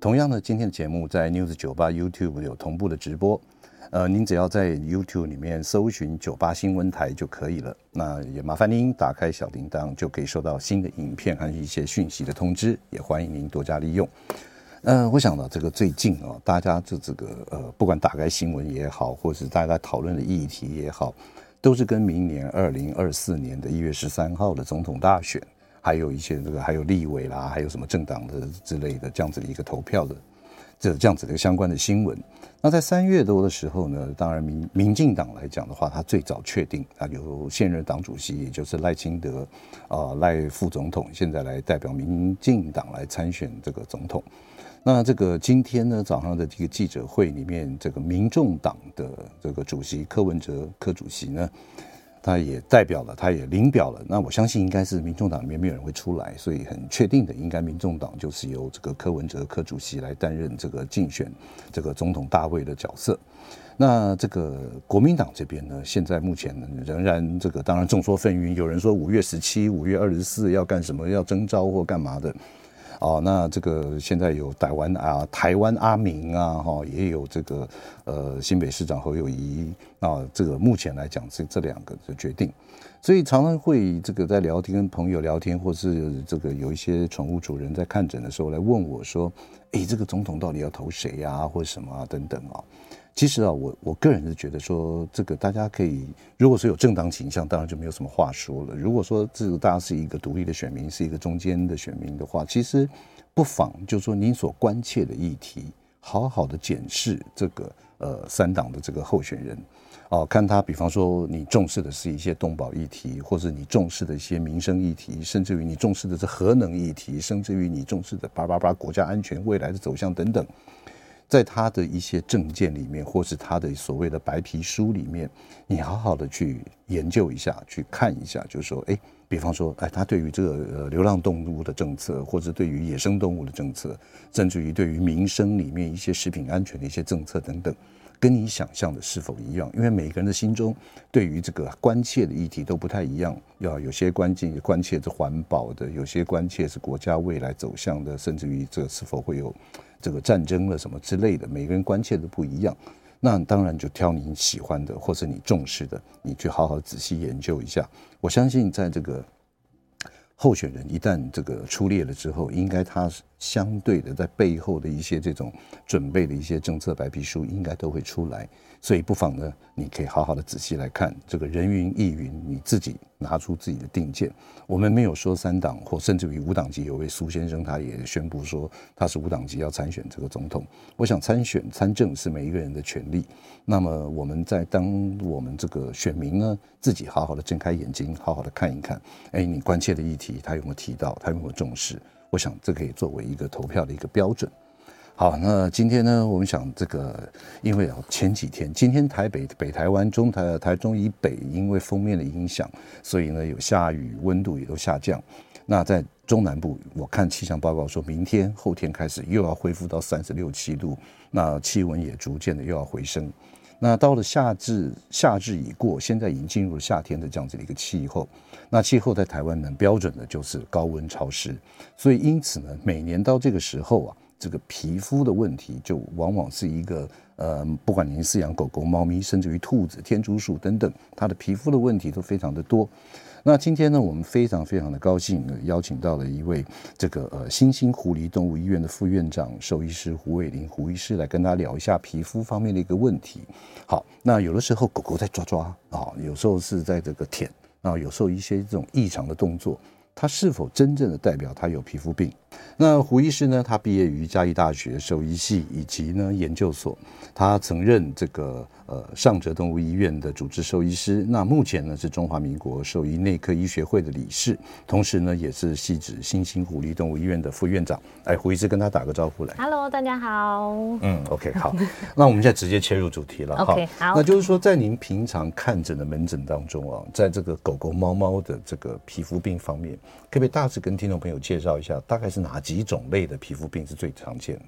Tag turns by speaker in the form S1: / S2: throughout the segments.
S1: 同样的，今天的节目在 News 九八 YouTube 有同步的直播，呃，您只要在 YouTube 里面搜寻九八新闻台就可以了。那也麻烦您打开小铃铛，就可以收到新的影片和一些讯息的通知。也欢迎您多加利用。呃，我想到这个最近啊，大家就这个呃，不管打开新闻也好，或是大家讨论的议题也好，都是跟明年二零二四年的一月十三号的总统大选。还有一些这个，还有立委啦，还有什么政党的之类的这样子的一个投票的，这这样子的相关的新闻。那在三月多的时候呢，当然民民进党来讲的话，他最早确定啊，由现任党主席，也就是赖清德啊赖副总统，现在来代表民进党来参选这个总统。那这个今天呢早上的这个记者会里面，这个民众党的这个主席柯文哲柯主席呢。他也代表了，他也领表了。那我相信应该是民众党里面没有人会出来，所以很确定的，应该民众党就是由这个柯文哲柯主席来担任这个竞选这个总统大位的角色。那这个国民党这边呢，现在目前仍然这个当然众说纷纭，有人说五月十七、五月二十四要干什么，要征召或干嘛的。哦，那这个现在有台湾啊，台湾阿明啊，哈，也有这个呃新北市长侯友谊啊，这个目前来讲是这两个的决定，所以常常会这个在聊天跟朋友聊天，或是这个有一些宠物主人在看诊的时候来问我说，哎，这个总统到底要投谁呀，或什么啊等等啊。其实啊，我我个人是觉得说，这个大家可以，如果说有正当倾向，当然就没有什么话说了。如果说这个大家是一个独立的选民，是一个中间的选民的话，其实不妨就是说您所关切的议题，好好的检视这个呃三党的这个候选人，哦，看他，比方说你重视的是一些动保议题，或者你重视的一些民生议题，甚至于你重视的是核能议题，甚至于你重视的叭叭叭国家安全未来的走向等等。在他的一些政见里面，或是他的所谓的白皮书里面，你好好的去研究一下，去看一下，就是说，哎，比方说，哎，他对于这个流浪动物的政策，或者对于野生动物的政策，甚至于对于民生里面一些食品安全的一些政策等等，跟你想象的是否一样？因为每个人的心中对于这个关切的议题都不太一样，要有些关键关切是环保的，有些关切是国家未来走向的，甚至于这是否会有。这个战争了什么之类的，每个人关切的不一样，那当然就挑你喜欢的或是你重视的，你去好好仔细研究一下。我相信在这个候选人一旦这个出列了之后，应该他相对的在背后的一些这种准备的一些政策白皮书，应该都会出来。所以不妨呢，你可以好好的仔细来看这个人云亦云，你自己拿出自己的定见。我们没有说三党或甚至于五党籍，有位苏先生他也宣布说他是五党籍要参选这个总统。我想参选参政是每一个人的权利。那么我们在当我们这个选民呢，自己好好的睁开眼睛，好好的看一看，哎，你关切的议题他有没有提到，他有没有重视？我想这可以作为一个投票的一个标准。好，那今天呢，我们想这个，因为啊前几天，今天台北、北台湾、中台、台中以北，因为锋面的影响，所以呢有下雨，温度也都下降。那在中南部，我看气象报告说，明天、后天开始又要恢复到三十六七度，那气温也逐渐的又要回升。那到了夏至，夏至已过，现在已经进入了夏天的这样子的一个气候。那气候在台湾呢，标准的就是高温潮湿，所以因此呢，每年到这个时候啊。这个皮肤的问题，就往往是一个呃，不管您饲养狗狗、猫咪，甚至于兔子、天竺鼠等等，它的皮肤的问题都非常的多。那今天呢，我们非常非常的高兴，邀请到了一位这个呃新兴狐狸动物医院的副院长兽医师胡伟林胡医师来跟他聊一下皮肤方面的一个问题。好，那有的时候狗狗在抓抓啊，有时候是在这个舔啊，有时候一些这种异常的动作。他是否真正的代表他有皮肤病？那胡医师呢？他毕业于嘉义大学兽医系以及呢研究所，他曾任这个呃上哲动物医院的主治兽医师。那目前呢是中华民国兽医内科医学会的理事，同时呢也是汐止新兴湖立动物医院的副院长。哎，胡医师跟他打个招呼来。
S2: Hello，大家好。
S1: 嗯，OK，好。那我们现在直接切入主题了。
S2: OK，好。
S1: 那就是说，在您平常看诊的门诊当中啊，在这个狗狗、猫猫的这个皮肤病方面，可不可以大致跟听众朋友介绍一下，大概是哪几种类的皮肤病是最常见的？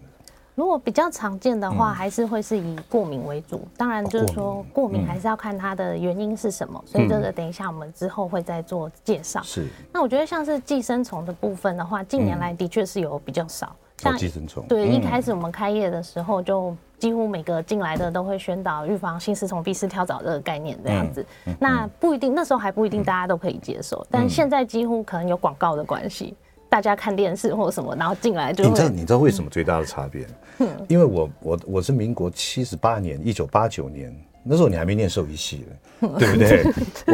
S2: 如果比较常见的话，还是会是以过敏为主。当然，就是说过敏还是要看它的原因是什么。所以这个等一下我们之后会再做介绍。是。那我觉得像是寄生虫的部分的话，近年来的确是有比较少。
S1: 像寄生虫。
S2: 对，一开始我们开业的时候，就几乎每个进来的都会宣导预防心丝虫、必丝跳蚤这个概念这样子。那不一定，那时候还不一定大家都可以接受，但现在几乎可能有广告的关系。大家看电视或者什么，然后进来就。
S1: 你知道你知道为什么最大的差别？嗯，因为我我我是民国七十八年，一九八九年那时候你还没念兽医系呢，对不对？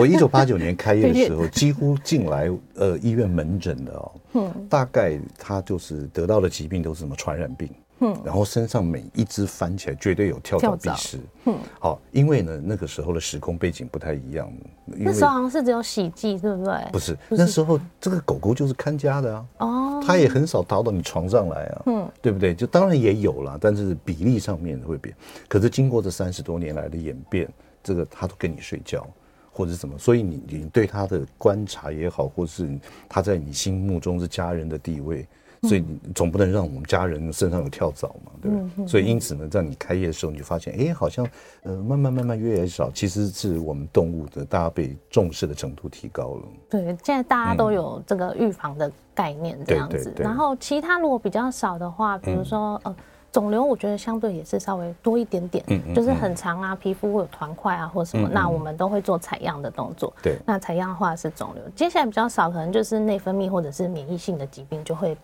S1: 我一九八九年开业的时候，几乎进来呃医院门诊的哦，嗯，大概他就是得到的疾病都是什么传染病。嗯，然后身上每一只翻起来绝对有跳蚤、壁虱。嗯，好，因为呢那个时候的时空背景不太一样。
S2: 那时候好像是只有喜剂，对不对？
S1: 不是，那时候这个狗狗就是看家的啊。哦。它也很少逃到你床上来啊。嗯。对不对？就当然也有啦，但是比例上面会变。可是经过这三十多年来的演变，这个它都跟你睡觉，或者什么，所以你你对它的观察也好，或是它在你心目中是家人的地位。所以你总不能让我们家人身上有跳蚤嘛，对不对？嗯、所以因此呢，在你开业的时候，你就发现，哎，好像呃，慢慢慢慢越来越少。其实是我们动物的大家被重视的程度提高了。
S2: 对，现在大家都有这个预防的概念这样子。然后其他如果比较少的话，比如说、嗯、呃。肿瘤我觉得相对也是稍微多一点点，嗯嗯、就是很长啊，皮肤会有团块啊或什么，那我们都会做采样的动作。对，那采样的话是肿瘤，接下来比较少，可能就是内分泌或者是免疫性的疾病，就会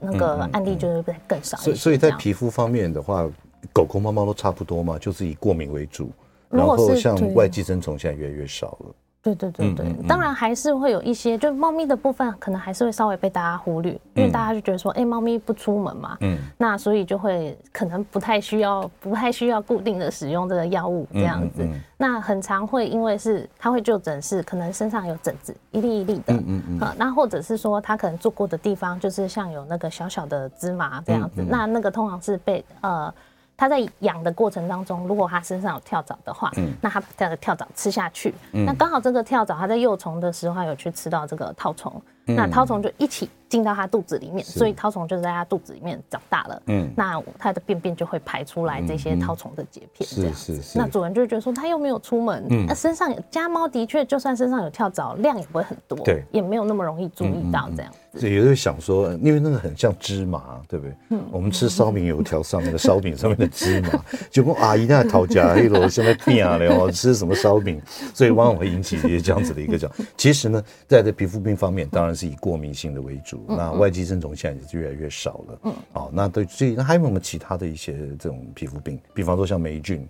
S2: 那个案例就会更少。
S1: 所以，所以在皮肤方面的话，狗狗、猫猫都差不多嘛，就是以过敏为主，然后像外寄生虫现在越来越少了。
S2: 对对对对，当然还是会有一些，就猫咪的部分可能还是会稍微被大家忽略，因为大家就觉得说，哎，猫咪不出门嘛，嗯，那所以就会可能不太需要，不太需要固定的使用这个药物这样子。那很常会因为是它会就诊室可能身上有疹子，一粒一粒的，嗯嗯，那或者是说它可能做过的地方就是像有那个小小的芝麻这样子，那那个通常是被呃。它在养的过程当中，如果它身上有跳蚤的话，嗯，那它把这个跳蚤吃下去，嗯，那刚好这个跳蚤它在幼虫的时候有去吃到这个绦虫，嗯，那绦虫就一起进到它肚子里面，所以绦虫就在它肚子里面长大了，嗯，那它的便便就会排出来这些绦虫的结片，这样子，是是。是，那主人就觉得说它又没有出门，嗯，那身上有家猫的确就算身上有跳蚤，量也不会很多，对，也没有那么容易注意到
S1: 这样。有时候想说，因为那个很像芝麻，对不对？嗯，我们吃烧饼油条上面的 烧饼上面的芝麻，就跟阿姨那讨价一楼现在变了 哦，吃什么烧饼？所以往往会引起一些这样子的一个讲。其实呢，在这皮肤病方面，当然是以过敏性的为主。那外寄生虫现在也是越来越少了。嗯，好，那对，所以那还有没有其他的一些这种皮肤病？比方说像霉菌。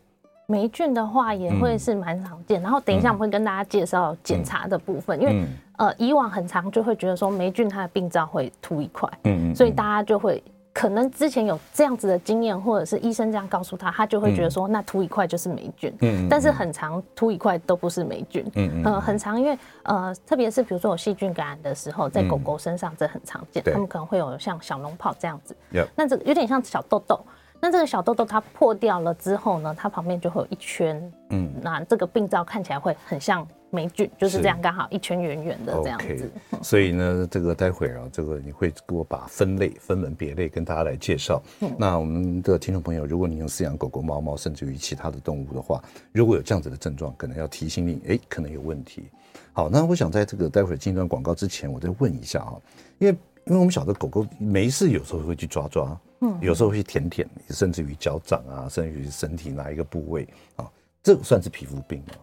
S2: 霉菌的话也会是蛮常见，然后等一下我们会跟大家介绍检查的部分，因为呃以往很常就会觉得说霉菌它的病灶会凸一块，嗯嗯，所以大家就会可能之前有这样子的经验，或者是医生这样告诉他，他就会觉得说那凸一块就是霉菌，嗯，但是很常凸一块都不是霉菌，嗯嗯，很常因为呃特别是比如说有细菌感染的时候，在狗狗身上这很常见，他们可能会有像小脓泡这样子，那这有点像小痘痘。那这个小痘痘它破掉了之后呢，它旁边就会有一圈，嗯，那这个病灶看起来会很像霉菌，就是这样刚好一圈圆圆的这样子。
S1: Okay, 所以呢，这个待会儿啊，这个你会给我把分类分门别类跟大家来介绍。嗯，那我们的听众朋友，如果你有饲养狗狗、猫猫，甚至于其他的动物的话，如果有这样子的症状，可能要提醒你，哎，可能有问题。好，那我想在这个待会儿进一段广告之前，我再问一下啊，因为因为我们晓得狗狗没事，有时候会去抓抓。嗯，有时候会舔舔，甚至于脚掌啊，甚至于身体哪一个部位啊，这算是皮肤病吗？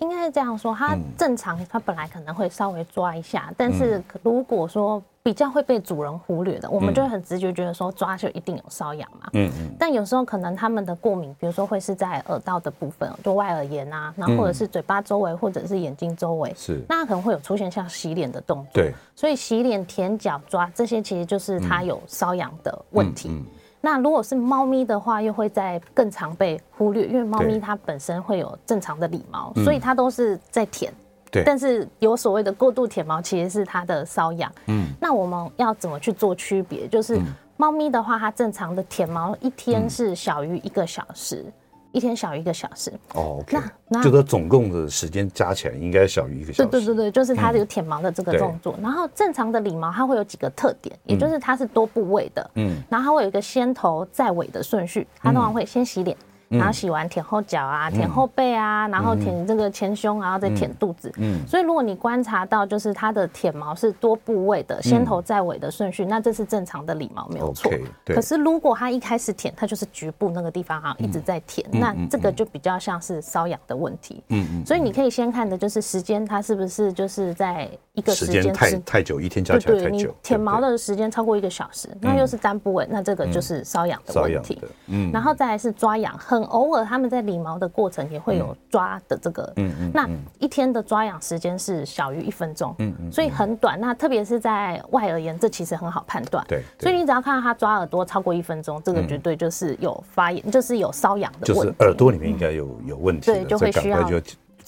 S2: 应该是这样说，它正常，它本来可能会稍微抓一下，但是如果说比较会被主人忽略的，我们就会很直觉觉得说抓就一定有瘙痒嘛。嗯嗯。但有时候可能他们的过敏，比如说会是在耳道的部分，就外耳炎啊，然后或者是嘴巴周围，或者是眼睛周围。是。那可能会有出现像洗脸的动作。对。所以洗脸、舔脚、抓这些，其实就是它有瘙痒的问题。那如果是猫咪的话，又会在更常被忽略，因为猫咪它本身会有正常的理毛，所以它都是在舔。对。但是有所谓的过度舔毛，其实是它的瘙痒。嗯。那我们要怎么去做区别？就是猫咪的话，它正常的舔毛一天是小于一个小时。一天小于一个小时
S1: 哦，那那这个总共的时间加起来应该小于一个小时。
S2: 对对对对，就是它有舔毛的这个动作。然后正常的理毛它会有几个特点，也就是它是多部位的，嗯，然后它会有一个先头再尾的顺序，它通常会先洗脸。然后洗完舔后脚啊，舔后背啊，然后舔这个前胸，然后再舔肚子。嗯，所以如果你观察到就是它的舔毛是多部位的，先头再尾的顺序，那这是正常的理毛没有错。可是如果它一开始舔，它就是局部那个地方哈一直在舔，那这个就比较像是瘙痒的问题。嗯嗯。所以你可以先看的就是时间，它是不是就是在一个时间
S1: 太太久，一天加起来太久。你
S2: 舔毛的时间超过一个小时，那又是单部位，那这个就是瘙痒的问题。嗯。然后再来是抓痒很。偶尔他们在理毛的过程也会有抓的这个，嗯嗯，那一天的抓痒时间是小于一分钟，嗯嗯，所以很短。那特别是在外耳炎，这其实很好判断，对。所以你只要看到他抓耳朵超过一分钟，这个绝对就是有发炎，就是有瘙痒的问题，就是
S1: 耳朵里面应该有有问题，
S2: 对，就会需要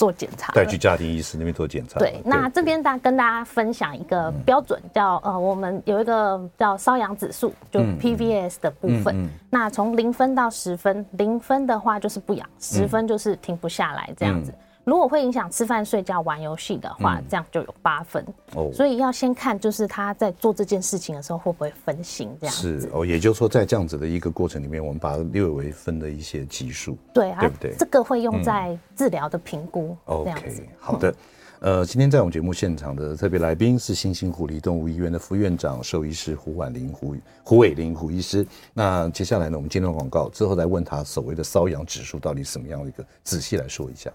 S2: 做检查，
S1: 带去家庭医师那边做检查。
S2: 对，那这边大跟大家分享一个标准，叫呃，我们有一个叫瘙痒指数，就 PVS 的部分。那从零分到十分，零分的话就是不痒，十分就是停不下来这样子。如果会影响吃饭、睡觉、玩游戏的话，这样就有八分。哦，所以要先看，就是他在做这件事情的时候会不会分心这样子。
S1: 是哦，也就是说，在这样子的一个过程里面，我们把它列为分的一些级数。
S2: 对啊，对不对？这个会用在治疗的评估。
S1: OK，好的。呃，今天在我们节目现场的特别来宾是新兴湖狸动物医院的副院长兽医师胡婉玲胡胡伟玲胡医师。那接下来呢，我们进入广告之后，再问他所谓的瘙痒指数到底什么样的一个，仔细来说一下。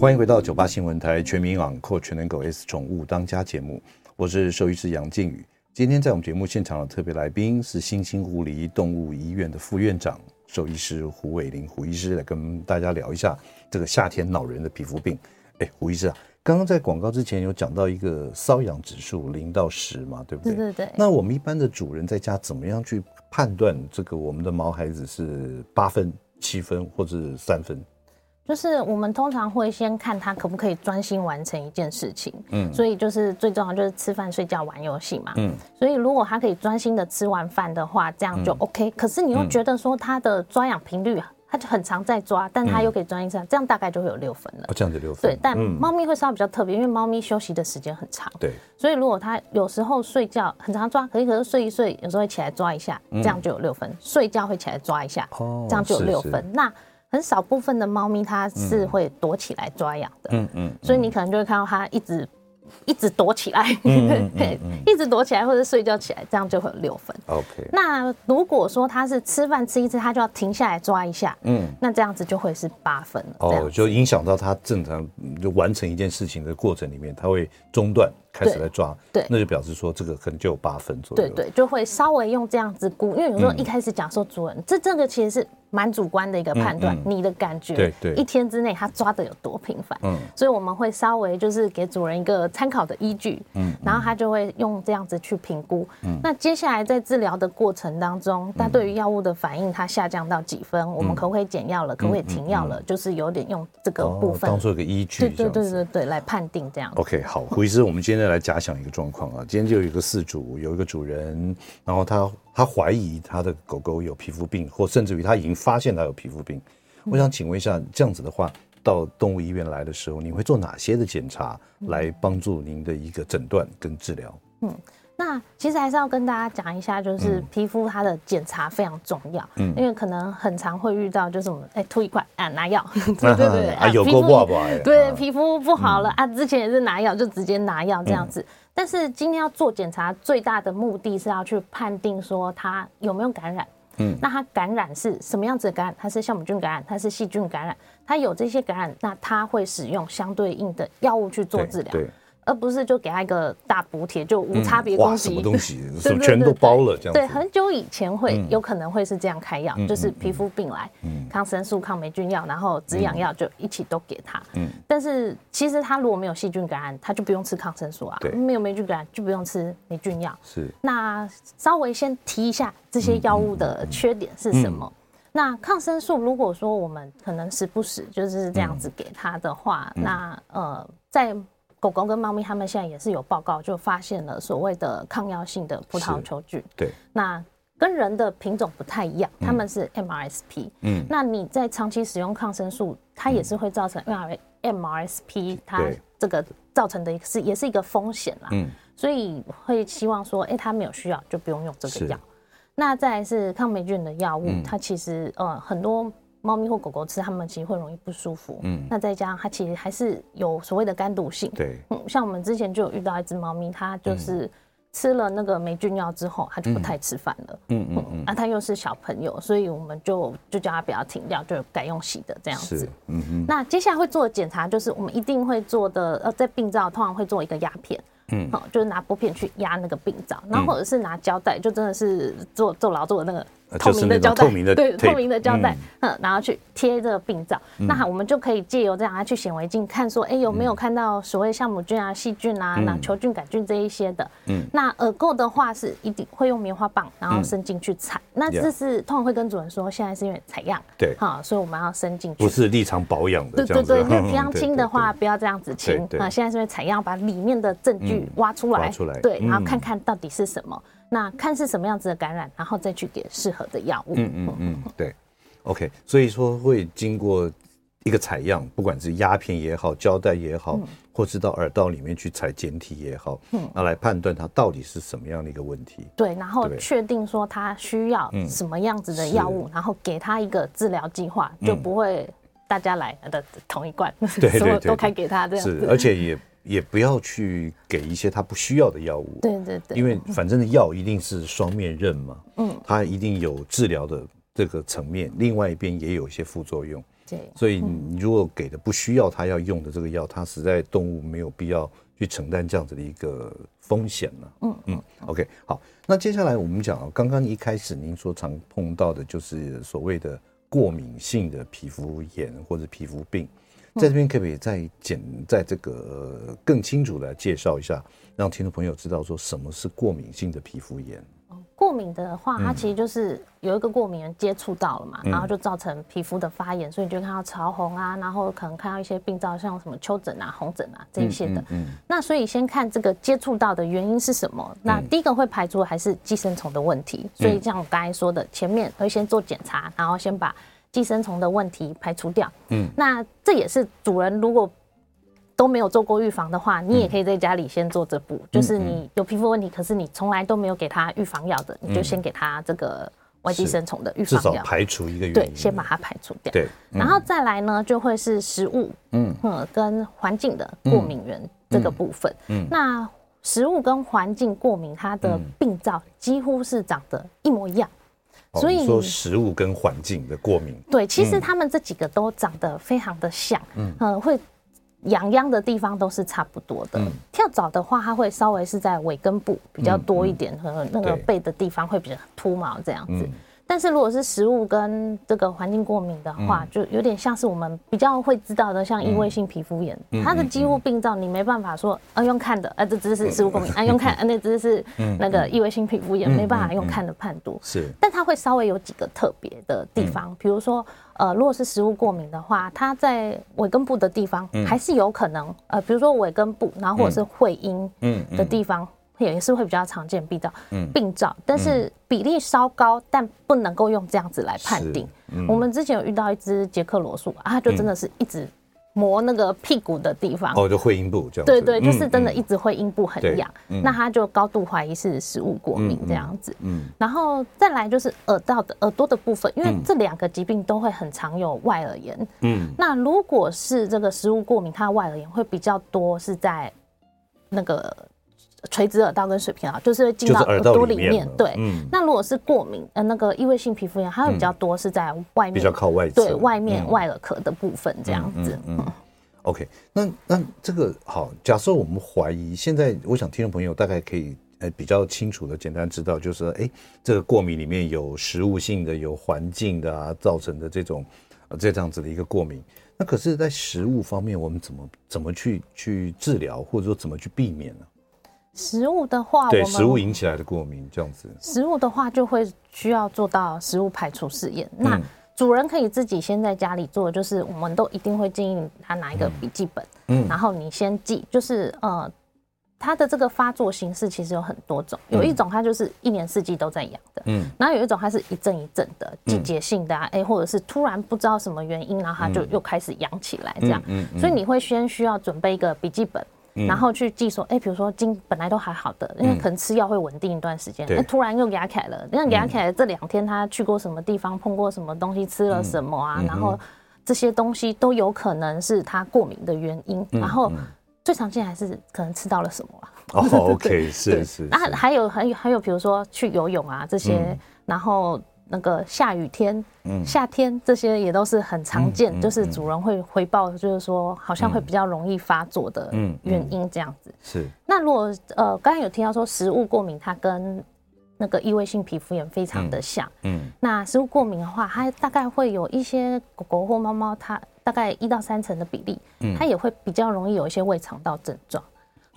S1: 欢迎回到九八新闻台全民昂狗全能狗 S 宠物当家节目，我是兽医师杨靖宇。今天在我们节目现场的特别来宾是新兴狐狸动物医院的副院长兽医师胡伟林胡医师，来跟大家聊一下这个夏天恼人的皮肤病。哎，胡医师啊，刚刚在广告之前有讲到一个瘙痒指数零到十嘛，对不对？
S2: 对对对。
S1: 那我们一般的主人在家怎么样去判断这个我们的毛孩子是八分、七分或者三分？
S2: 就是我们通常会先看他可不可以专心完成一件事情，嗯，所以就是最重要就是吃饭、睡觉、玩游戏嘛，嗯，所以如果他可以专心的吃完饭的话，这样就 OK。可是你又觉得说他的抓痒频率，他就很常在抓，但他又可以专心吃，这样大概就会有六分了。
S1: 这样子六分。
S2: 对，但猫咪会稍微比较特别，因为猫咪休息的时间很长，
S1: 对，
S2: 所以如果它有时候睡觉很常抓，可以可是睡一睡，有时候会起来抓一下，这样就有六分。睡觉会起来抓一下，这样就有六分。那很少部分的猫咪它是会躲起来抓痒的，嗯嗯，所以你可能就会看到它一直一直躲起来，对，一直躲起来或者睡觉起来，这样就会有六分。OK。那如果说它是吃饭吃一次，它就要停下来抓一下，嗯，那这样子就会是八分了。哦，
S1: 就影响到它正常就完成一件事情的过程里面，它会中断。开始来抓，对，那就表示说这个可能就有八分左右。
S2: 对对，就会稍微用这样子估，因为有时候一开始讲说主人，这这个其实是蛮主观的一个判断，你的感觉，对对，一天之内他抓的有多频繁，嗯，所以我们会稍微就是给主人一个参考的依据，嗯，然后他就会用这样子去评估，嗯，那接下来在治疗的过程当中，他对于药物的反应，它下降到几分，我们可不可以减药了，可不可以停药了，就是有点用这个部分。
S1: 当做一个依据，
S2: 对对对对对，来判定这样。
S1: OK，好，胡医师，我们今天。现在来假想一个状况啊，今天就有一个饲主，有一个主人，然后他他怀疑他的狗狗有皮肤病，或甚至于他已经发现他有皮肤病。我想请问一下，这样子的话，到动物医院来的时候，你会做哪些的检查来帮助您的一个诊断跟治疗？嗯。
S2: 那其实还是要跟大家讲一下，就是皮肤它的检查非常重要，嗯，因为可能很常会遇到，就是我们哎秃一块啊拿药，对对对 啊有过不好对皮肤不好了啊，之前也是拿药就直接拿药这样子，但是今天要做检查最大的目的是要去判定说它有没有感染，嗯，那它感染是什么样子的感染？它是酵母菌感染，它是细菌感染，它有这些感染，那它会使用相对应的药物去做治疗。对。而不是就给他一个大补贴，就无差别攻击，
S1: 什么东西，什么全都包了这样。
S2: 对，很久以前会有可能会是这样开药，就是皮肤病来，抗生素、抗霉菌药，然后止痒药就一起都给他。嗯。但是其实他如果没有细菌感染，他就不用吃抗生素啊。对。没有霉菌感染就不用吃霉菌药。是。那稍微先提一下这些药物的缺点是什么？那抗生素如果说我们可能时不时就是这样子给他的话，那呃在。狗狗跟猫咪，它们现在也是有报告，就发现了所谓的抗药性的葡萄球菌。对，那跟人的品种不太一样，它们是 MRSP。嗯，那你在长期使用抗生素，它也是会造成 MRSP，它这个造成的一个是也是一个风险啦。嗯，所以会希望说，哎，它没有需要就不用用这个药。那再来是抗霉菌的药物，它其实呃很多。猫咪或狗狗吃，它们其实会容易不舒服。嗯，那再加上它其实还是有所谓的肝毒性。对，嗯，像我们之前就有遇到一只猫咪，它就是吃了那个霉菌药之后，它就不太吃饭了。嗯嗯嗯。那它又是小朋友，所以我们就就叫它不要停掉，就改用洗的这样子。嗯嗯。那接下来会做的检查就是，我们一定会做的，呃，在病灶通常会做一个压片。嗯，好，就是拿玻片去压那个病灶，然后或者是拿胶带，就真的是做做牢做的那个。透明的胶带，透明的对，透明的胶带，嗯，然后去贴这个病灶，那我们就可以借由这样，去显微镜看说，哎，有没有看到所谓酵母菌啊、细菌啊、那球菌、杆菌这一些的。嗯，那耳垢的话是一定会用棉花棒，然后伸进去采。那这是通常会跟主人说，现在是因为采样，对，好，所以我们要伸进去，
S1: 不是立常保养的。对对 对，
S2: 那平常清的话，不要这样子清。啊，现在是因为采样，把里面的证据挖出来，出来，对，然后看看到底是什么。那看是什么样子的感染，然后再去给适合的药物。嗯嗯
S1: 嗯，对，OK。所以说会经过一个采样，不管是压片也好，胶带也好，嗯、或是到耳道里面去采检体也好，嗯，那来判断它到底是什么样的一个问题。
S2: 对，然后确定说它需要什么样子的药物，嗯、然后给他一个治疗计划，就不会大家来的同一罐，对对对，所有都开给他这样子。
S1: 是，而且也。也不要去给一些他不需要的药物，
S2: 对对对，
S1: 因为反正的药一定是双面刃嘛，嗯，它一定有治疗的这个层面，另外一边也有一些副作用，对，所以你如果给的不需要他要用的这个药，它实在动物没有必要去承担这样子的一个风险了，嗯嗯，OK，好，那接下来我们讲啊，刚刚一开始您所常碰到的就是所谓的过敏性的皮肤炎或者皮肤病。在这边可不可以再简，在这个更清楚的介绍一下，让听众朋友知道说什么是过敏性的皮肤炎？
S2: 过敏的话，它其实就是有一个过敏人接触到了嘛，然后就造成皮肤的发炎，所以你就看到潮红啊，然后可能看到一些病灶，像什么丘疹啊、红疹啊这一些的。嗯，那所以先看这个接触到的原因是什么？那第一个会排除还是寄生虫的问题，所以像我刚才说的，前面会先做检查，然后先把。寄生虫的问题排除掉，嗯，那这也是主人如果都没有做过预防的话，你也可以在家里先做这步，嗯、就是你有皮肤问题，可是你从来都没有给他预防药的，嗯、你就先给他这个外寄生虫的预防药，
S1: 排除一个原因，
S2: 对，先把它排除掉，对，嗯、然后再来呢，就会是食物，嗯。嗯，跟环境的过敏源这个部分，嗯，嗯那食物跟环境过敏，它的病灶几乎是长得一模一样。
S1: 所以说食物跟环境的过敏，
S2: 对，其实他们这几个都长得非常的像，嗯，呃，会痒痒的地方都是差不多的。跳蚤的话，它会稍微是在尾根部比较多一点，和那个背的地方会比较秃毛这样子。但是如果是食物跟这个环境过敏的话，就有点像是我们比较会知道的，像异位性皮肤炎，它的几乎病灶你没办法说啊用看的，啊这只是食物过敏啊 用看啊那只是那个异位性皮肤炎，没办法用看的判读。是，但它会稍微有几个特别的地方，比如说呃如果是食物过敏的话，它在尾根部的地方还是有可能呃比如说尾根部，然后或者是会阴的地方。也是会比较常见病灶，病灶，但是比例稍高，但不能够用这样子来判定。我们之前有遇到一只捷克罗素啊，它就真的是一直磨那个屁股的地方，
S1: 哦，就会阴部这样。
S2: 对对，就是真的一直会阴部很痒，那他就高度怀疑是食物过敏这样子。嗯，然后再来就是耳道的耳朵的部分，因为这两个疾病都会很常有外耳炎。嗯，那如果是这个食物过敏，它的外耳炎会比较多，是在那个。垂直耳道跟水平耳道，就是进到耳朵里面。里面对，嗯。那如果是过敏，呃，那个异位性皮肤炎，它会比较多是在外面，比
S1: 较靠外，
S2: 对，外面外耳壳的部分这样子。嗯。
S1: OK，那那这个好，假设我们怀疑，现在我想听众朋友大概可以呃比较清楚的简单知道，就是哎，这个过敏里面有食物性的，有环境的啊造成的这种呃这样子的一个过敏。那可是，在食物方面，我们怎么怎么去去治疗，或者说怎么去避免呢？
S2: 食物的话，
S1: 对食物引起来的过敏这样子，
S2: 食物的话就会需要做到食物排除试验。那主人可以自己先在家里做，就是我们都一定会建议他拿一个笔记本，嗯，然后你先记，就是呃。它的这个发作形式其实有很多种，有一种它就是一年四季都在痒的，嗯，然后有一种它是一阵一阵的季节性的啊，哎、嗯，或者是突然不知道什么原因，然后它就又开始痒起来这样，嗯，嗯，所以你会先需要准备一个笔记本，然后去记说，哎，比如说今本来都还好的，因为可能吃药会稳定一段时间，哎，突然又牙起来了，那痒起来这两天他去过什么地方，碰过什么东西，吃了什么啊，然后这些东西都有可能是他过敏的原因，然后。最常见还是可能吃到了什么啊？
S1: 哦，OK，是是。
S2: 那还有还有还有，比如说去游泳啊这些，然后那个下雨天、夏天这些也都是很常见，就是主人会回报，就是说好像会比较容易发作的原因这样子。
S1: 是。
S2: 那如果呃刚刚有听到说食物过敏，它跟那个异位性皮肤炎非常的像。嗯。那食物过敏的话，它大概会有一些狗狗或猫猫它。大概一到三成的比例，它也会比较容易有一些胃肠道症状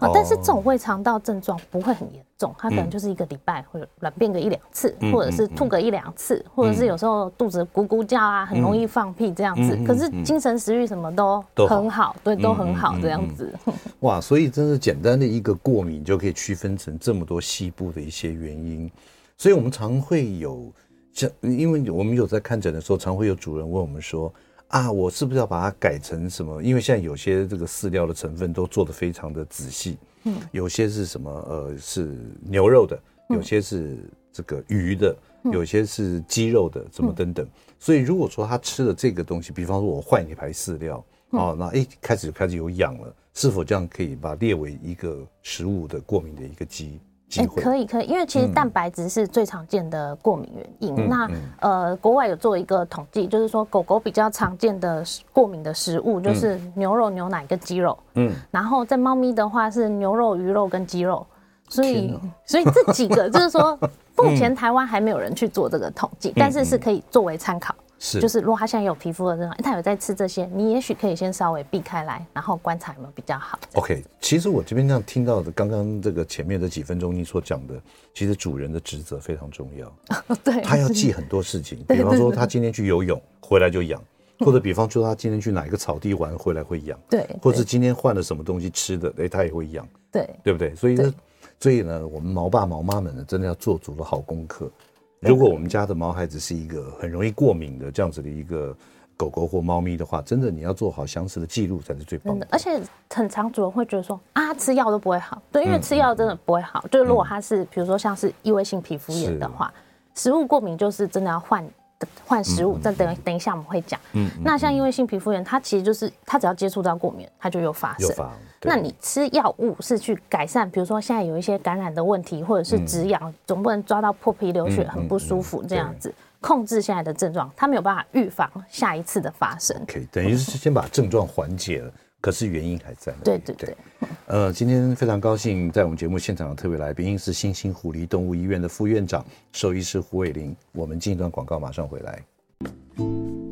S2: 啊。但是这种胃肠道症状不会很严重，它可能就是一个礼拜会软便个一两次，或者是吐个一两次，或者是有时候肚子咕咕叫啊，很容易放屁这样子。可是精神食欲什么都很好，对，都很好这样子。
S1: 哇，所以真是简单的一个过敏就可以区分成这么多细部的一些原因。所以我们常会有像，因为我们有在看诊的时候，常会有主人问我们说。啊，我是不是要把它改成什么？因为现在有些这个饲料的成分都做的非常的仔细，嗯，有些是什么？呃，是牛肉的，有些是这个鱼的，有些是鸡肉的，怎么等等。所以如果说他吃了这个东西，比方说我换一排饲料，哦，那一开始就开始有痒了，是否这样可以把列为一个食物的过敏的一个基？
S2: 哎，可以可以，因为其实蛋白质是最常见的过敏原因。嗯、那呃，国外有做一个统计，就是说狗狗比较常见的过敏的食物就是牛肉、牛奶跟鸡肉。嗯，然后在猫咪的话是牛肉、鱼肉跟鸡肉。所以，所以这几个就是说，目前台湾还没有人去做这个统计，但是是可以作为参考。是，就是如果他现在有皮肤的这种，他有在吃这些，你也许可以先稍微避开来，然后观察有没有比较好。
S1: OK，其实我这边这样听到的，刚刚这个前面的几分钟你所讲的，其实主人的职责非常重要。对，他要记很多事情，比方说他今天去游泳回来就痒，或者比方说他今天去哪一个草地玩回来会痒，对，或者今天换了什么东西吃的，哎，他也会痒，对，对不对？所以呢，所以呢，我们毛爸毛妈们呢，真的要做足了好功课。如果我们家的毛孩子是一个很容易过敏的这样子的一个狗狗或猫咪的话，真的你要做好详实的记录才是最棒的。
S2: 而且很常主人会觉得说啊，吃药都不会好，对，因为吃药真的不会好。就是如果它是比如说像是异位性皮肤炎的话，食物过敏就是真的要换换食物。再等等一下我们会讲。嗯，那像因为性皮肤炎，它其实就是它只要接触到过敏，它就有发生。那你吃药物是去改善，比如说现在有一些感染的问题，或者是止痒，嗯、总不能抓到破皮流血很不舒服这样子，控制现在的症状，它没有办法预防下一次的发生。
S1: OK，等于是先把症状缓解了，可是原因还在。
S2: 对对对。
S1: 呃，今天非常高兴在我们节目现场的特别来宾是新兴狐狸动物医院的副院长兽医师胡伟林。我们进一段广告，马上回来。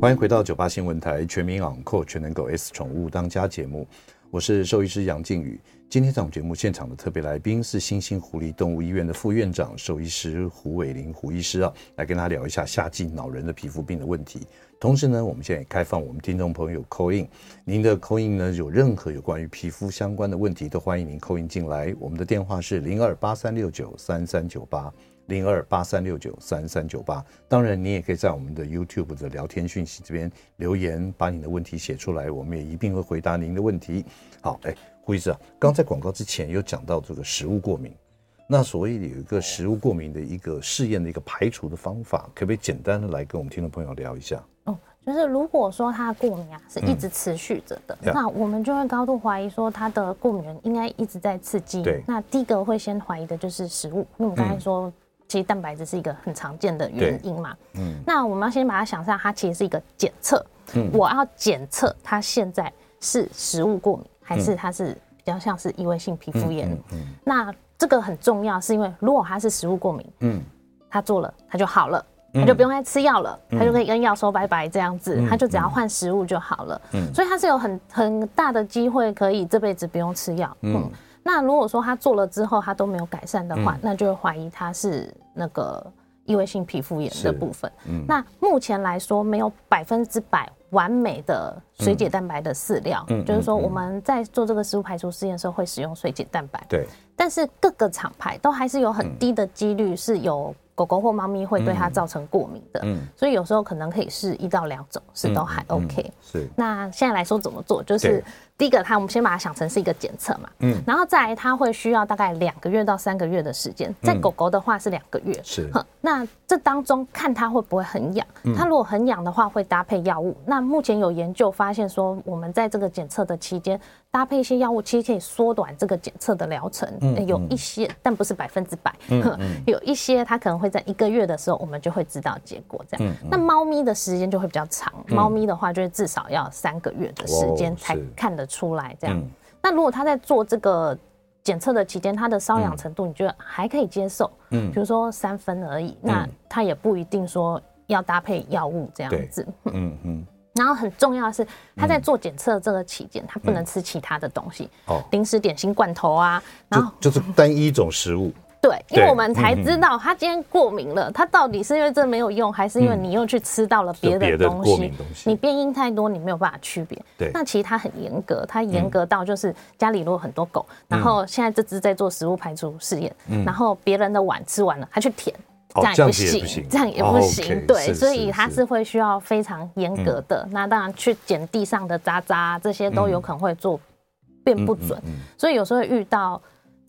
S1: 欢迎回到九八新闻台全民昂扣全能狗 S 宠物当家节目。我是兽医师杨靖宇，今天在我们节目现场的特别来宾是新兴狐狸动物医院的副院长兽医师胡伟林胡医师啊，来跟他聊一下夏季恼人的皮肤病的问题。同时呢，我们现在也开放我们听众朋友 call in，您的 call in 呢，有任何有关于皮肤相关的问题，都欢迎您 call in 进来。我们的电话是零二八三六九三三九八。零二八三六九三三九八，当然你也可以在我们的 YouTube 的聊天讯息这边留言，把你的问题写出来，我们也一定会回答您的问题。好，哎，胡医师啊，刚在广告之前有讲到这个食物过敏，那所谓有一个食物过敏的一个试验的一个排除的方法，可不可以简单的来跟我们听众朋友聊一下？
S2: 哦就是如果说他的过敏啊是一直持续着的，嗯、那我们就会高度怀疑说他的过敏源应该一直在刺激。
S1: 对，
S2: 那第一个会先怀疑的就是食物，因为我们刚才说，嗯、其实蛋白质是一个很常见的原因嘛。嗯，那我们要先把它想象，它其实是一个检测。嗯，我要检测它现在是食物过敏，还是它是比较像是异位性皮肤炎。那这个很重要，是因为如果它是食物过敏，嗯，他做了他就好了。他就不用再吃药了，他就可以跟药说拜拜这样子，他就只要换食物就好了。嗯，所以他是有很很大的机会可以这辈子不用吃药。嗯，那如果说他做了之后他都没有改善的话，那就会怀疑他是那个异位性皮肤炎的部分。嗯，那目前来说没有百分之百完美的水解蛋白的饲料，就是说我们在做这个食物排除试验的时候会使用水解蛋白。对，但是各个厂牌都还是有很低的几率是有。狗狗或猫咪会对它造成过敏的，嗯，所以有时候可能可以试一到两种，是都还 OK。是，那现在来说怎么做？就是第一个，它我们先把它想成是一个检测嘛，嗯，然后再来它会需要大概两个月到三个月的时间，在狗狗的话是两个月，是。那这当中看它会不会很痒，它如果很痒的话，会搭配药物。那目前有研究发现说，我们在这个检测的期间搭配一些药物，其实可以缩短这个检测的疗程。有一些，但不是百分之百，有一些它可能会。在一个月的时候，我们就会知道结果。这样，嗯嗯、那猫咪的时间就会比较长。猫咪的话，就是至少要三个月的时间才看得出来。这样，嗯、那如果他在做这个检测的期间，他的瘙痒程度你觉得还可以接受？嗯，比如说三分而已，那他也不一定说要搭配药物这样子。嗯嗯。嗯然后很重要的是，他在做检测这个期间，他不能吃其他的东西，哦，零食、点心、罐头啊，然后
S1: 就是单一种食物。
S2: 对，因为我们才知道他今天过敏了，他到底是因为这没有用，还是因为你又去吃到了别的东西？你变因太多，你没有办法区别。对，那其实他很严格，他严格到就是家里如果很多狗，然后现在这只在做食物排除试验，然后别人的碗吃完了，他去舔，这样也不行，这样也不行。对，所以它是会需要非常严格的。那当然去捡地上的渣渣，这些都有可能会做变不准，所以有时候遇到。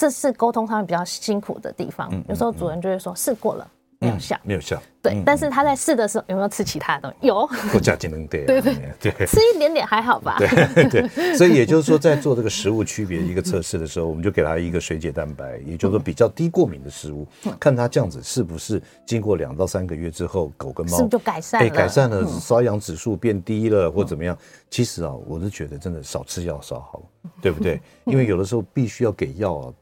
S2: 这是沟通上面比较辛苦的地方，有时候主人就会说试过了没有效，没有效。对，但是他在试的时候有没有吃其他的东西？有，
S1: 不加技能对，
S2: 对对对，吃一点点还好吧？
S1: 对对，所以也就是说，在做这个食物区别一个测试的时候，我们就给他一个水解蛋白，也就是说比较低过敏的食物，看他这样子是不是经过两到三个月之后，狗跟猫是不是就改善了？哎，改善了，瘙痒指数变低了或怎么样？其实啊，我是觉得真的少吃药少好，对不对？因为有的时候必须要给药啊。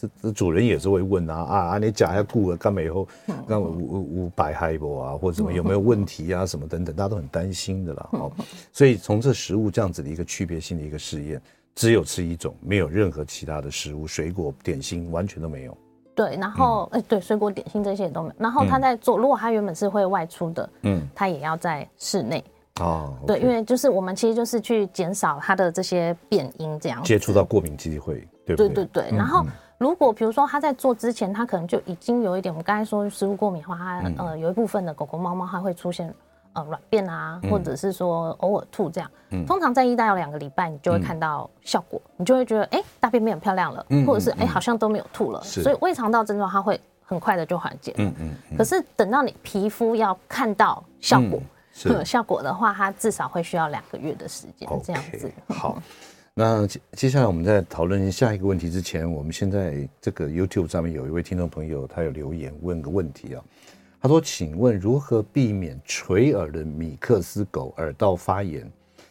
S1: 这这主人也是会问啊啊啊！你假下雇了干嘛以后，那五五五百害不啊，或者什么有没有问题啊？什么等等，大家都很担心的啦。哦，所以从这食物这样子的一个区别性的一个试验，只有吃一种，没有任何其他的食物、水果、点心，完全都没有。
S2: 对，然后哎，对，水果点心这些也都没有。然后他在做，如果他原本是会外出的，嗯，他也要在室内。哦，对，因为就是我们其实就是去减少它的这些变因，这样
S1: 接触到过敏机会。对对
S2: 对对，然后如果比如说他在做之前，他可能就已经有一点，我们刚才说食物过敏的话，它呃有一部分的狗狗、猫猫它会出现呃软便啊，或者是说偶尔吐这样。通常在一到有两个礼拜，你就会看到效果，你就会觉得哎大便变很漂亮了，或者是哎好像都没有吐了。所以胃肠道症状它会很快的就缓解。嗯嗯。可是等到你皮肤要看到效果，效果的话，它至少会需要两个月的时间这样子。
S1: 好。那接接下来我们在讨论下一个问题之前，我们现在这个 YouTube 上面有一位听众朋友，他有留言问个问题啊。他说：“请问如何避免垂耳的米克斯狗耳道发炎？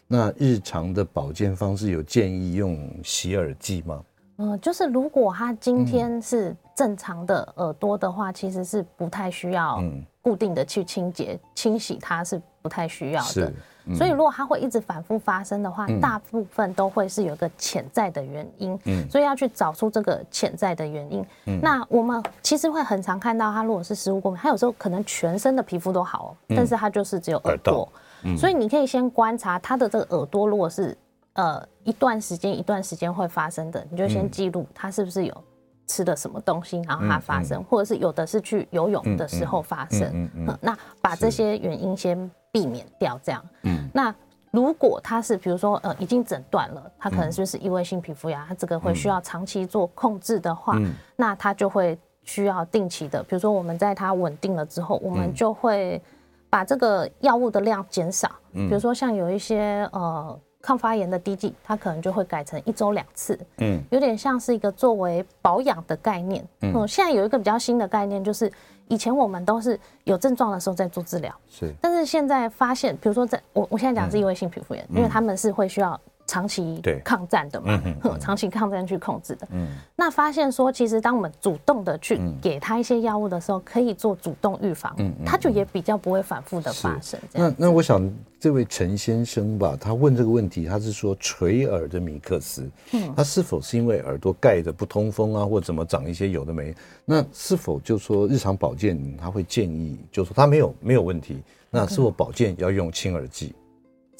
S1: 那日常的保健方式有建议用洗耳剂吗？”
S2: 嗯，就是如果他今天是正常的耳朵的话，其实是不太需要固定的去清洁清洗，它是不太需要的。所以，如果它会一直反复发生的话，嗯、大部分都会是有个潜在的原因。嗯，所以要去找出这个潜在的原因。嗯，那我们其实会很常看到，它如果是食物过敏，它有时候可能全身的皮肤都好，嗯、但是它就是只有耳朵。嗯，所以你可以先观察它的这个耳朵，如果是呃一段时间一段时间会发生的，你就先记录它是不是有吃的什么东西，然后它发生，嗯嗯、或者是有的是去游泳的时候发生。嗯嗯，嗯，那把这些原因先。避免掉这样，嗯，那如果他是比如说呃已经诊断了，他可能就是异位性皮肤炎，他这个会需要长期做控制的话，嗯，那他就会需要定期的，比如说我们在他稳定了之后，我们就会把这个药物的量减少，比如说像有一些呃。抗发炎的滴剂，它可能就会改成一周两次，嗯，有点像是一个作为保养的概念。嗯，现在有一个比较新的概念，就是以前我们都是有症状的时候在做治疗，是，但是现在发现，比如说在我我现在讲是异位性皮肤炎，因为他们是会需要。长期抗战的嘛，长期抗战去控制的。嗯，那发现说，其实当我们主动的去给他一些药物的时候，可以做主动预防，嗯，他就也比较不会反复的发生。
S1: 那那我想，这位陈先生吧，他问这个问题，他是说垂耳的米克斯，嗯，他是否是因为耳朵盖的不通风啊，或怎么长一些有的没？那是否就说日常保健他会建议，就说他没有没有问题，那是否保健要用清耳剂？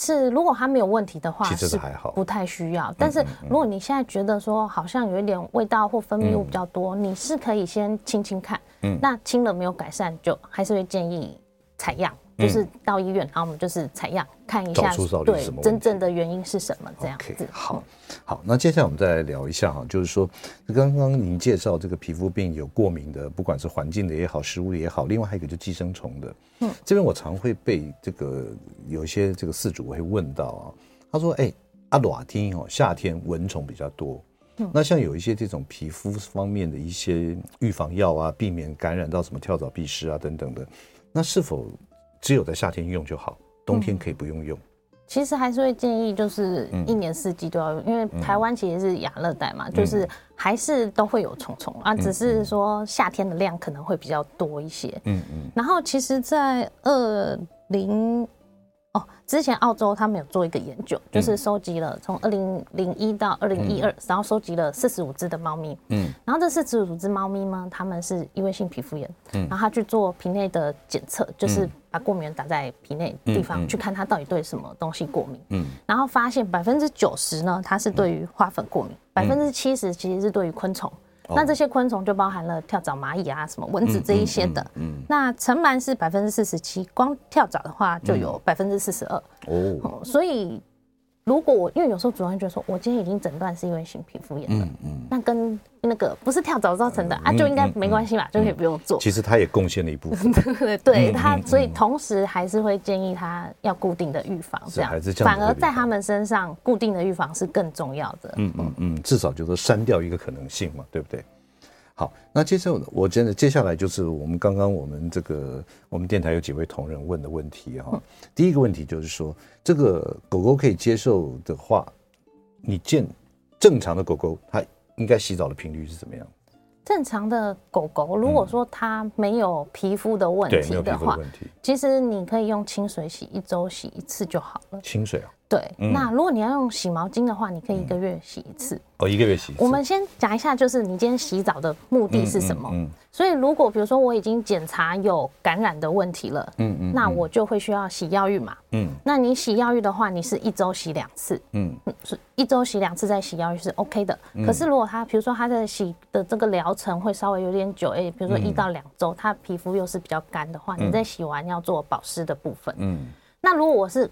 S2: 是，如果他没有问题的话，其实还好，不太需要。但是如果你现在觉得说好像有一点味道或分泌物比较多，你是可以先清清看。嗯，那清了没有改善，就还是会建议采样，就是到医院，然后我们就是采样看一下，对，真正的原因是什么这样。子。
S1: 好，好，那接下来我们再来聊一下哈，就是说刚刚您介绍这个皮肤病有过敏的，不管是环境的也好，食物的也好，另外还有一个就寄生虫的。嗯，这边我常会被这个有一些这个饲主会问到啊，他说：“哎，阿暖天哦，夏天蚊虫比较多，嗯，那像有一些这种皮肤方面的一些预防药啊，避免感染到什么跳蚤、蜱虱啊等等的，那是否只有在夏天用就好，冬天可以不用用？”嗯
S2: 其实还是会建议，就是一年四季都要用，因为台湾其实是亚热带嘛，就是还是都会有虫虫啊，只是说夏天的量可能会比较多一些。嗯嗯。然后其实，在二零。哦，之前澳洲他们有做一个研究，就是收集了从二零零一到二零一二，然后收集了四十五只的猫咪，嗯，然后这四十五只猫咪呢，它们是异位性皮肤炎，嗯，然后他去做皮内的检测，就是把过敏源打在皮内地方，去看它到底对什么东西过敏，嗯，然后发现百分之九十呢，它是对于花粉过敏，百分之七十其实是对于昆虫。那这些昆虫就包含了跳蚤、蚂蚁啊，什么蚊子这一些的。嗯，那尘螨是百分之四十七，光跳蚤的话就有百分之四十二。哦，所以如果我因为有时候主任觉得说，我今天已经诊断是因为性皮肤炎了，嗯，那跟那个不是跳蚤造成的啊，就应该没关系吧，就可以不用做。
S1: 其实他也贡献了一部分。
S2: 对他，所以同时还是会建议他要固定的预防，这样反而在他们身上固定的预防是更重要的。
S1: 嗯嗯嗯，至少就是删掉一个可能性嘛，对不对？好，那接着我真的接下来就是我们刚刚我们这个我们电台有几位同仁问的问题哈。第一个问题就是说，这个狗狗可以接受的话，你见正常的狗狗它应该洗澡的频率是怎么样？
S2: 正常的狗狗，如果说它没有皮肤的问题的话，其实你可以用清水洗，一周洗一次就好了。
S1: 清水啊？
S2: 对。那如果你要用洗毛巾的话，你可以一个月洗一次。
S1: 哦，一个月洗一次。
S2: 我们先讲一下，就是你今天洗澡的目的是什么？嗯。所以如果比如说我已经检查有感染的问题了，嗯嗯，那我就会需要洗药浴嘛。嗯。那你洗药浴的话，你是一周洗两次。嗯。是一周洗两次再洗药浴是 OK 的。可是如果他比如说他在洗的这个疗程会稍微有点久，哎，比如说一到两周，他皮肤又是比较干的话，你在洗完要做保湿的部分。嗯。那如果我是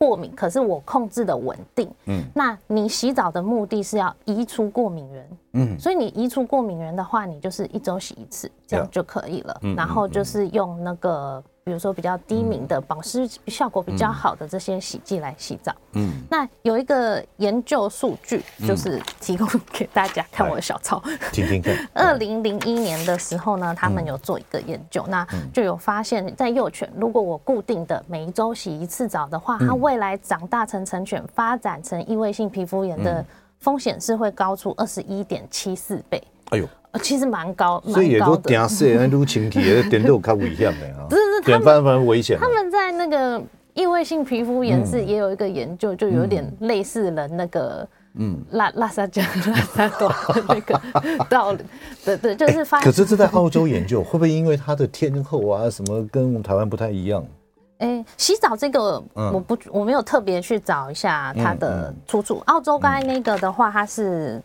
S2: 过敏，可是我控制的稳定。嗯，那你洗澡的目的是要移除过敏源。嗯，所以你移除过敏源的话，你就是一周洗一次，这样就可以了。嗯，然后就是用那个。比如说比较低敏的保湿效果比较好的这些洗剂来洗澡。嗯，那有一个研究数据，就是提供给大家看我的小抄。
S1: 听听看。
S2: 二零零一年的时候呢，他们有做一个研究，那就有发现，在幼犬，如果我固定的每一周洗一次澡的话，它未来长大成成犬，发展成异位性皮肤炎的风险是会高出二十一点七四倍。哎呦。其实蛮高，
S1: 所以也都点色，那撸清体，点都有较危险的啊。
S2: 不是，是
S1: 点反反危险。
S2: 他们在那个异位性皮肤炎是也有一个研究，就有点类似人那个嗯拉拉萨加拉萨多那个道理。对对，就是发。
S1: 可是这在澳洲研究，会不会因为它的天候啊什么跟我们台湾不太一样？
S2: 哎，洗澡这个我不我没有特别去找一下它的出处。澳洲刚才那个的话，它是。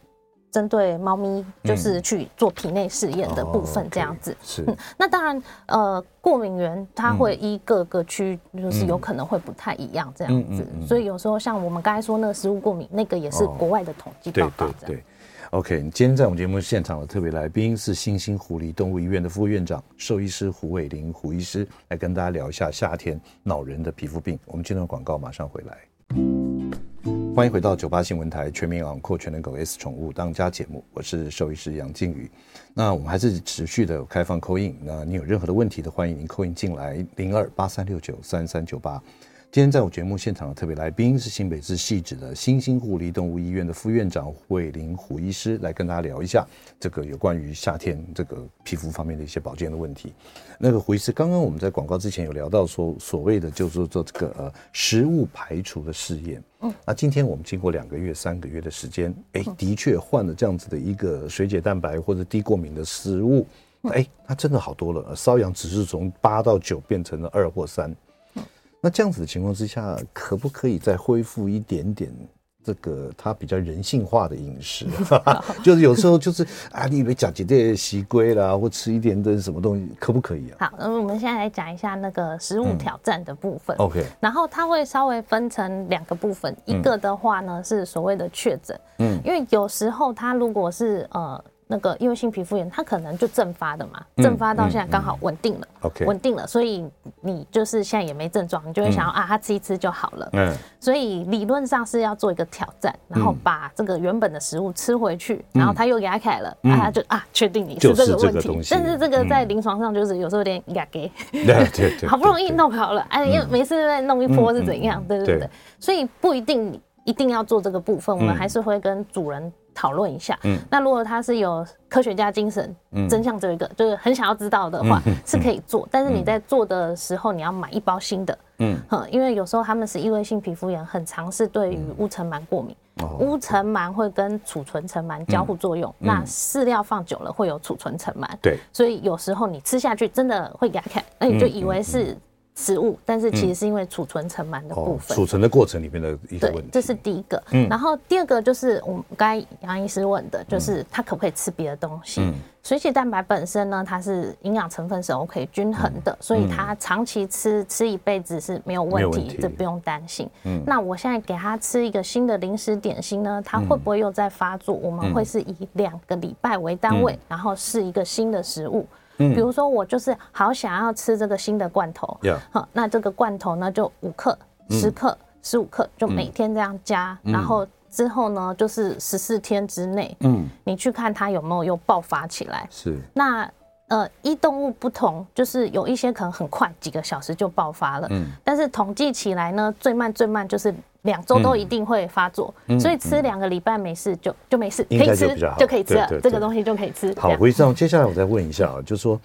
S2: 针对猫咪就是去做体内试验的部分这样子。
S1: 嗯、是、
S2: 嗯，那当然呃，过敏源它会依各个区就是有可能会不太一样这样子，嗯嗯嗯嗯、所以有时候像我们刚才说那个食物过敏，那个也是国外的统计报告。
S1: 对对对。OK，今天在我们节目现场的特别来宾是星星狐狸动物医院的副院长、兽医师胡伟林胡医师，来跟大家聊一下夏天恼人的皮肤病。我们进入广告，马上回来。欢迎回到九八新闻台全民昂阔全能狗 S 宠物当家节目，我是兽医师杨靖宇。那我们还是持续的开放扣印那你有任何的问题的，欢迎您扣印进来零二八三六九三三九八。今天在我节目现场的特别来宾是新北市汐止的新兴护理动物医院的副院长胡玮玲胡医师，来跟大家聊一下这个有关于夏天这个皮肤方面的一些保健的问题。那个胡医师，刚刚我们在广告之前有聊到说，所谓的就是说这个呃食物排除的试验。嗯，那今天我们经过两个月、三个月的时间，哎，的确换了这样子的一个水解蛋白或者低过敏的食物，哎，它真的好多了，瘙痒指数从八到九变成了二或三。那这样子的情况之下，可不可以再恢复一点点这个它比较人性化的饮食？就是有时候就是啊，你以为讲几点习龟啦，或吃一点的什么东西，可不可以啊？
S2: 好，那我们现在来讲一下那个食物挑战的部分。
S1: OK，、嗯、
S2: 然后它会稍微分成两个部分，一个的话呢是所谓的确诊，嗯，因为有时候它如果是呃。那个因为性皮肤炎，它可能就阵发的嘛，阵发到现在刚好稳定了，稳定了，所以你就是现在也没症状，你就会想要啊，它吃一吃就好了。嗯，所以理论上是要做一个挑战，然后把这个原本的食物吃回去，然后它又牙开了，那它就啊，确定你是这个问题。但是这个在临床上就是有时候有点牙给，对对对，好不容易弄好了，哎，因为没事再弄一波是怎样？对对对，所以不一定一定要做这个部分，我们还是会跟主人。讨论一下，嗯，那如果他是有科学家精神，嗯，真相这一个就是很想要知道的话，是可以做，但是你在做的时候，你要买一包新的，嗯，哼因为有时候他们是异位性皮肤炎，很常是对于乌尘螨过敏，乌尘螨会跟储存尘螨交互作用，那饲料放久了会有储存尘螨，对，所以有时候你吃下去真的会给它看，那你就以为是。食物，但是其实是因为储存尘螨的部分，储存的过程里面的一个问题。这是第一个。嗯，然后第二个就是我们刚才杨医师问的，就是他可不可以吃别的东西？嗯，水解蛋白本身呢，它是营养成分是 OK 均衡的，所以他长期吃吃一辈子是没有问题，这不用担心。嗯，那我现在给他吃一个新的零食点心呢，他会不会又在发作？我们会是以两个礼拜为单位，然后试一个新的食物。嗯，比如说我就是好想要吃这个新的罐头，好，那这个罐头呢就五克、十克、十五克，就每天这样加，然后之后呢就是十四天之内，嗯，你去看它有没有又爆发起来。是，那呃，一动物不同，就是有一些可能很快几个小时就爆发了，嗯，但是统计起来呢，最慢最慢就是。两周都一定会发作，所以吃两个礼拜没事就就没事，可以吃就可以吃了，这个东西就可以吃。
S1: 好，胡医生，接下来我再问一下啊，就是说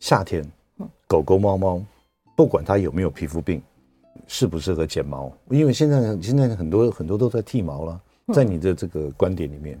S1: 夏天狗狗猫猫不管它有没有皮肤病，适不适合剪毛？因为现在现在很多很多都在剃毛了，在你的这个观点里面。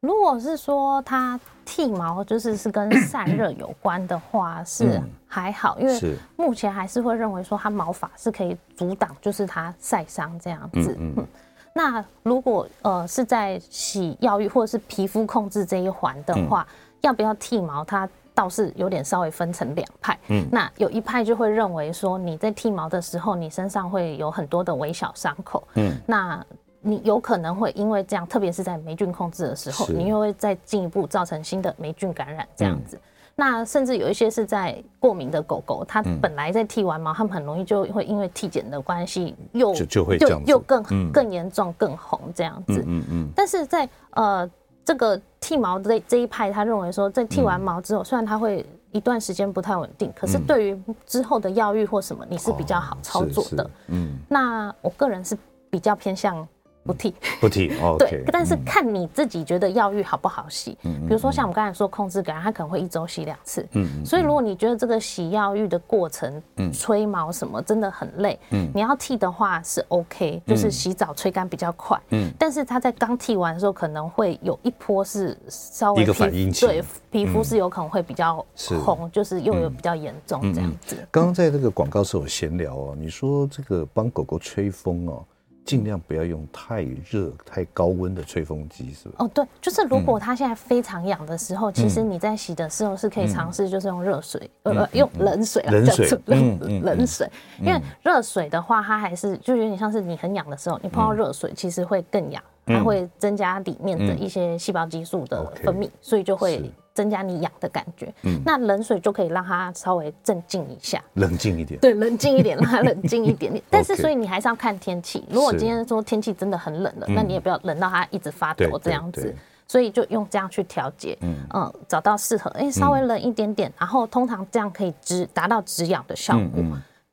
S2: 如果是说它剃毛就是是跟 散热有关的话，是还好，因为目前还是会认为说它毛发是可以阻挡，就是它晒伤这样子。嗯，那如果呃是在洗药浴或者是皮肤控制这一环的话，要不要剃毛？它倒是有点稍微分成两派。嗯，那有一派就会认为说你在剃毛的时候，你身上会有很多的微小伤口。嗯，那。你有可能会因为这样，特别是在霉菌控制的时候，你又会再进一步造成新的霉菌感染这样子。那甚至有一些是在过敏的狗狗，它本来在剃完毛，它们很容易就会因为剃剪的关系，又就就会就又更更严重、更红这样子。嗯嗯。但是在呃这个剃毛的这一派，他认为说，在剃完毛之后，虽然它会一段时间不太稳定，可是对于之后的药浴或什么，你是比较好操作的。嗯。那我个人是比较偏向。不剃，
S1: 不剃，
S2: 对，但是看你自己觉得药浴好不好洗。嗯比如说像我们刚才说控制感染，它可能会一周洗两次。嗯，所以如果你觉得这个洗药浴的过程，嗯，吹毛什么真的很累，嗯，你要剃的话是 OK，就是洗澡吹干比较快。嗯，但是它在刚剃完的时候可能会有一波是稍微一个反应期，对，皮肤是有可能会比较红，就是又有比较严重这样子。
S1: 刚刚在这个广告时候闲聊哦，你说这个帮狗狗吹风哦。尽量不要用太热、太高温的吹风机，是吧？
S2: 哦，对，就是如果它现在非常痒的时候，嗯、其实你在洗的时候是可以尝试，就是用热水，嗯、呃，用冷水，
S1: 冷水，
S2: 冷冷水，因为热水的话，它还是就有点像是你很痒的时候，你碰到热水，其实会更痒，它会增加里面的一些细胞激素的分泌，所以就会。增加你痒的感觉，嗯，那冷水就可以让它稍微镇静一下，
S1: 冷静一点，
S2: 对，冷静一点，让它冷静一点。点。但是，所以你还是要看天气。如果今天说天气真的很冷了，那你也不要冷到它一直发抖这样子。所以就用这样去调节，嗯，找到适合，哎，稍微冷一点点，然后通常这样可以止达到止痒的效果。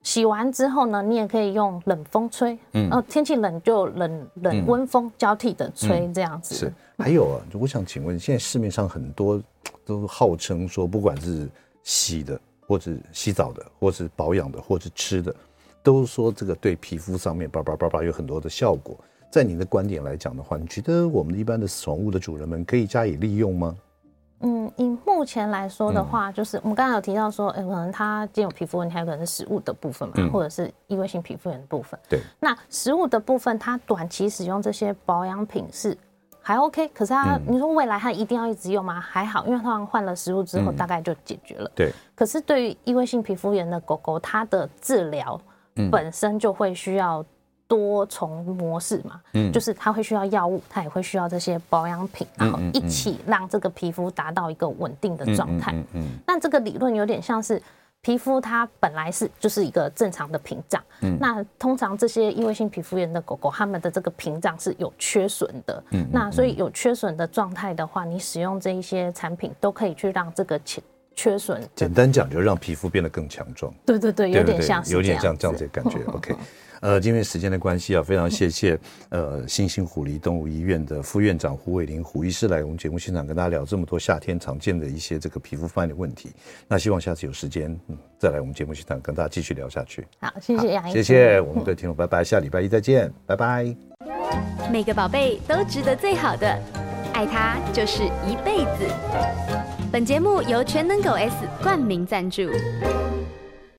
S2: 洗完之后呢，你也可以用冷风吹，嗯，天气冷就冷冷温风交替的吹这样子。
S1: 是，还有啊，我想请问，现在市面上很多都号称说，不管是洗的，或者洗澡的，或是保养的，或是吃的，都说这个对皮肤上面叭叭叭叭有很多的效果。在你的观点来讲的话，你觉得我们一般的宠物的主人们可以加以利用吗？
S2: 嗯，以目前来说的话，就是我们刚才有提到说，哎，可能它既有皮肤问题，还有可能是食物的部分嘛，或者是异位性皮肤炎的部分。对，那食物的部分，它短期使用这些保养品是还 OK，可是它，你说未来它一定要一直用吗？还好，因为它换了食物之后，大概就解决了。对。可是对于异位性皮肤炎的狗狗，它的治疗本身就会需要。多重模式嘛，嗯，就是它会需要药物，它也会需要这些保养品，然后一起让这个皮肤达到一个稳定的状态。嗯嗯。但这个理论有点像是皮肤它本来是就是一个正常的屏障，嗯，那通常这些异位性皮肤炎的狗狗，它们的这个屏障是有缺损的，嗯，那所以有缺损的状态的话，你使用这一些产品都可以去让这个缺缺损。
S1: 简单讲，就让皮肤变得更强壮。
S2: 对对对，有点像是，
S1: 有点像这样子的感觉。OK。呃，因为时间的关系啊，非常谢谢呃，新兴虎狸动物医院的副院长胡伟林胡医师来我们节目现场跟大家聊这么多夏天常见的一些这个皮肤方面的问题。那希望下次有时间，嗯，再来我们节目现场跟大家继续聊下去。
S2: 好，谢谢杨医
S1: 师，谢谢我们的听众，拜拜，下礼拜一再见，拜拜。
S3: 每个宝贝都值得最好的，爱他就是一辈子。本节目由全能狗 S 冠名赞助。